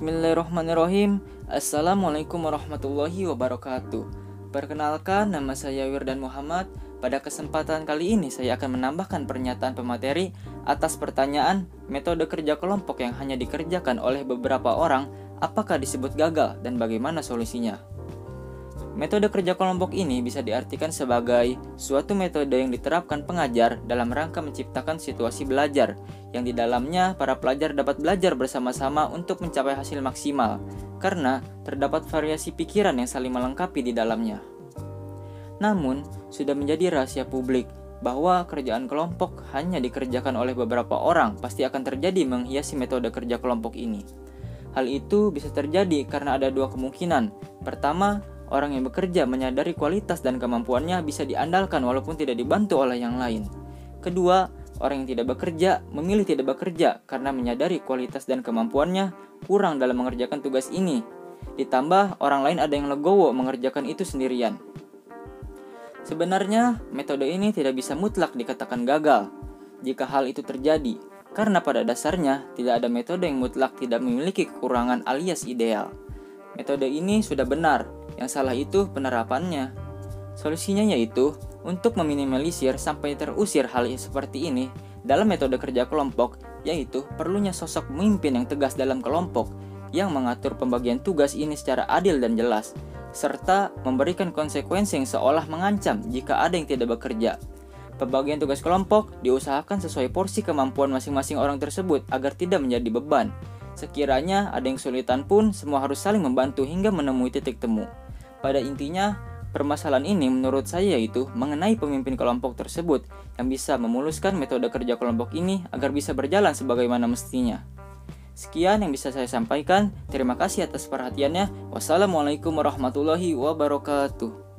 Bismillahirrahmanirrahim. Assalamualaikum warahmatullahi wabarakatuh. Perkenalkan nama saya Wirdan Muhammad. Pada kesempatan kali ini saya akan menambahkan pernyataan pemateri Atas pertanyaan metode kerja kelompok yang hanya dikerjakan oleh beberapa orang Apakah disebut gagal dan bagaimana solusinya Metode kerja kelompok ini bisa diartikan sebagai suatu metode yang diterapkan pengajar dalam rangka menciptakan situasi belajar, yang di dalamnya para pelajar dapat belajar bersama-sama untuk mencapai hasil maksimal, karena terdapat variasi pikiran yang saling melengkapi di dalamnya. Namun, sudah menjadi rahasia publik bahwa kerjaan kelompok hanya dikerjakan oleh beberapa orang pasti akan terjadi menghiasi metode kerja kelompok ini. Hal itu bisa terjadi karena ada dua kemungkinan. Pertama, Orang yang bekerja menyadari kualitas dan kemampuannya bisa diandalkan walaupun tidak dibantu oleh yang lain. Kedua, orang yang tidak bekerja memilih tidak bekerja karena menyadari kualitas dan kemampuannya kurang dalam mengerjakan tugas ini. Ditambah, orang lain ada yang legowo mengerjakan itu sendirian. Sebenarnya, metode ini tidak bisa mutlak dikatakan gagal jika hal itu terjadi, karena pada dasarnya tidak ada metode yang mutlak tidak memiliki kekurangan alias ideal. Metode ini sudah benar, yang salah itu penerapannya. Solusinya yaitu untuk meminimalisir sampai terusir hal seperti ini dalam metode kerja kelompok, yaitu perlunya sosok pemimpin yang tegas dalam kelompok yang mengatur pembagian tugas ini secara adil dan jelas, serta memberikan konsekuensi yang seolah mengancam jika ada yang tidak bekerja. Pembagian tugas kelompok diusahakan sesuai porsi kemampuan masing-masing orang tersebut agar tidak menjadi beban. Sekiranya ada yang kesulitan pun, semua harus saling membantu hingga menemui titik temu. Pada intinya, permasalahan ini menurut saya yaitu mengenai pemimpin kelompok tersebut yang bisa memuluskan metode kerja kelompok ini agar bisa berjalan sebagaimana mestinya. Sekian yang bisa saya sampaikan. Terima kasih atas perhatiannya. Wassalamualaikum warahmatullahi wabarakatuh.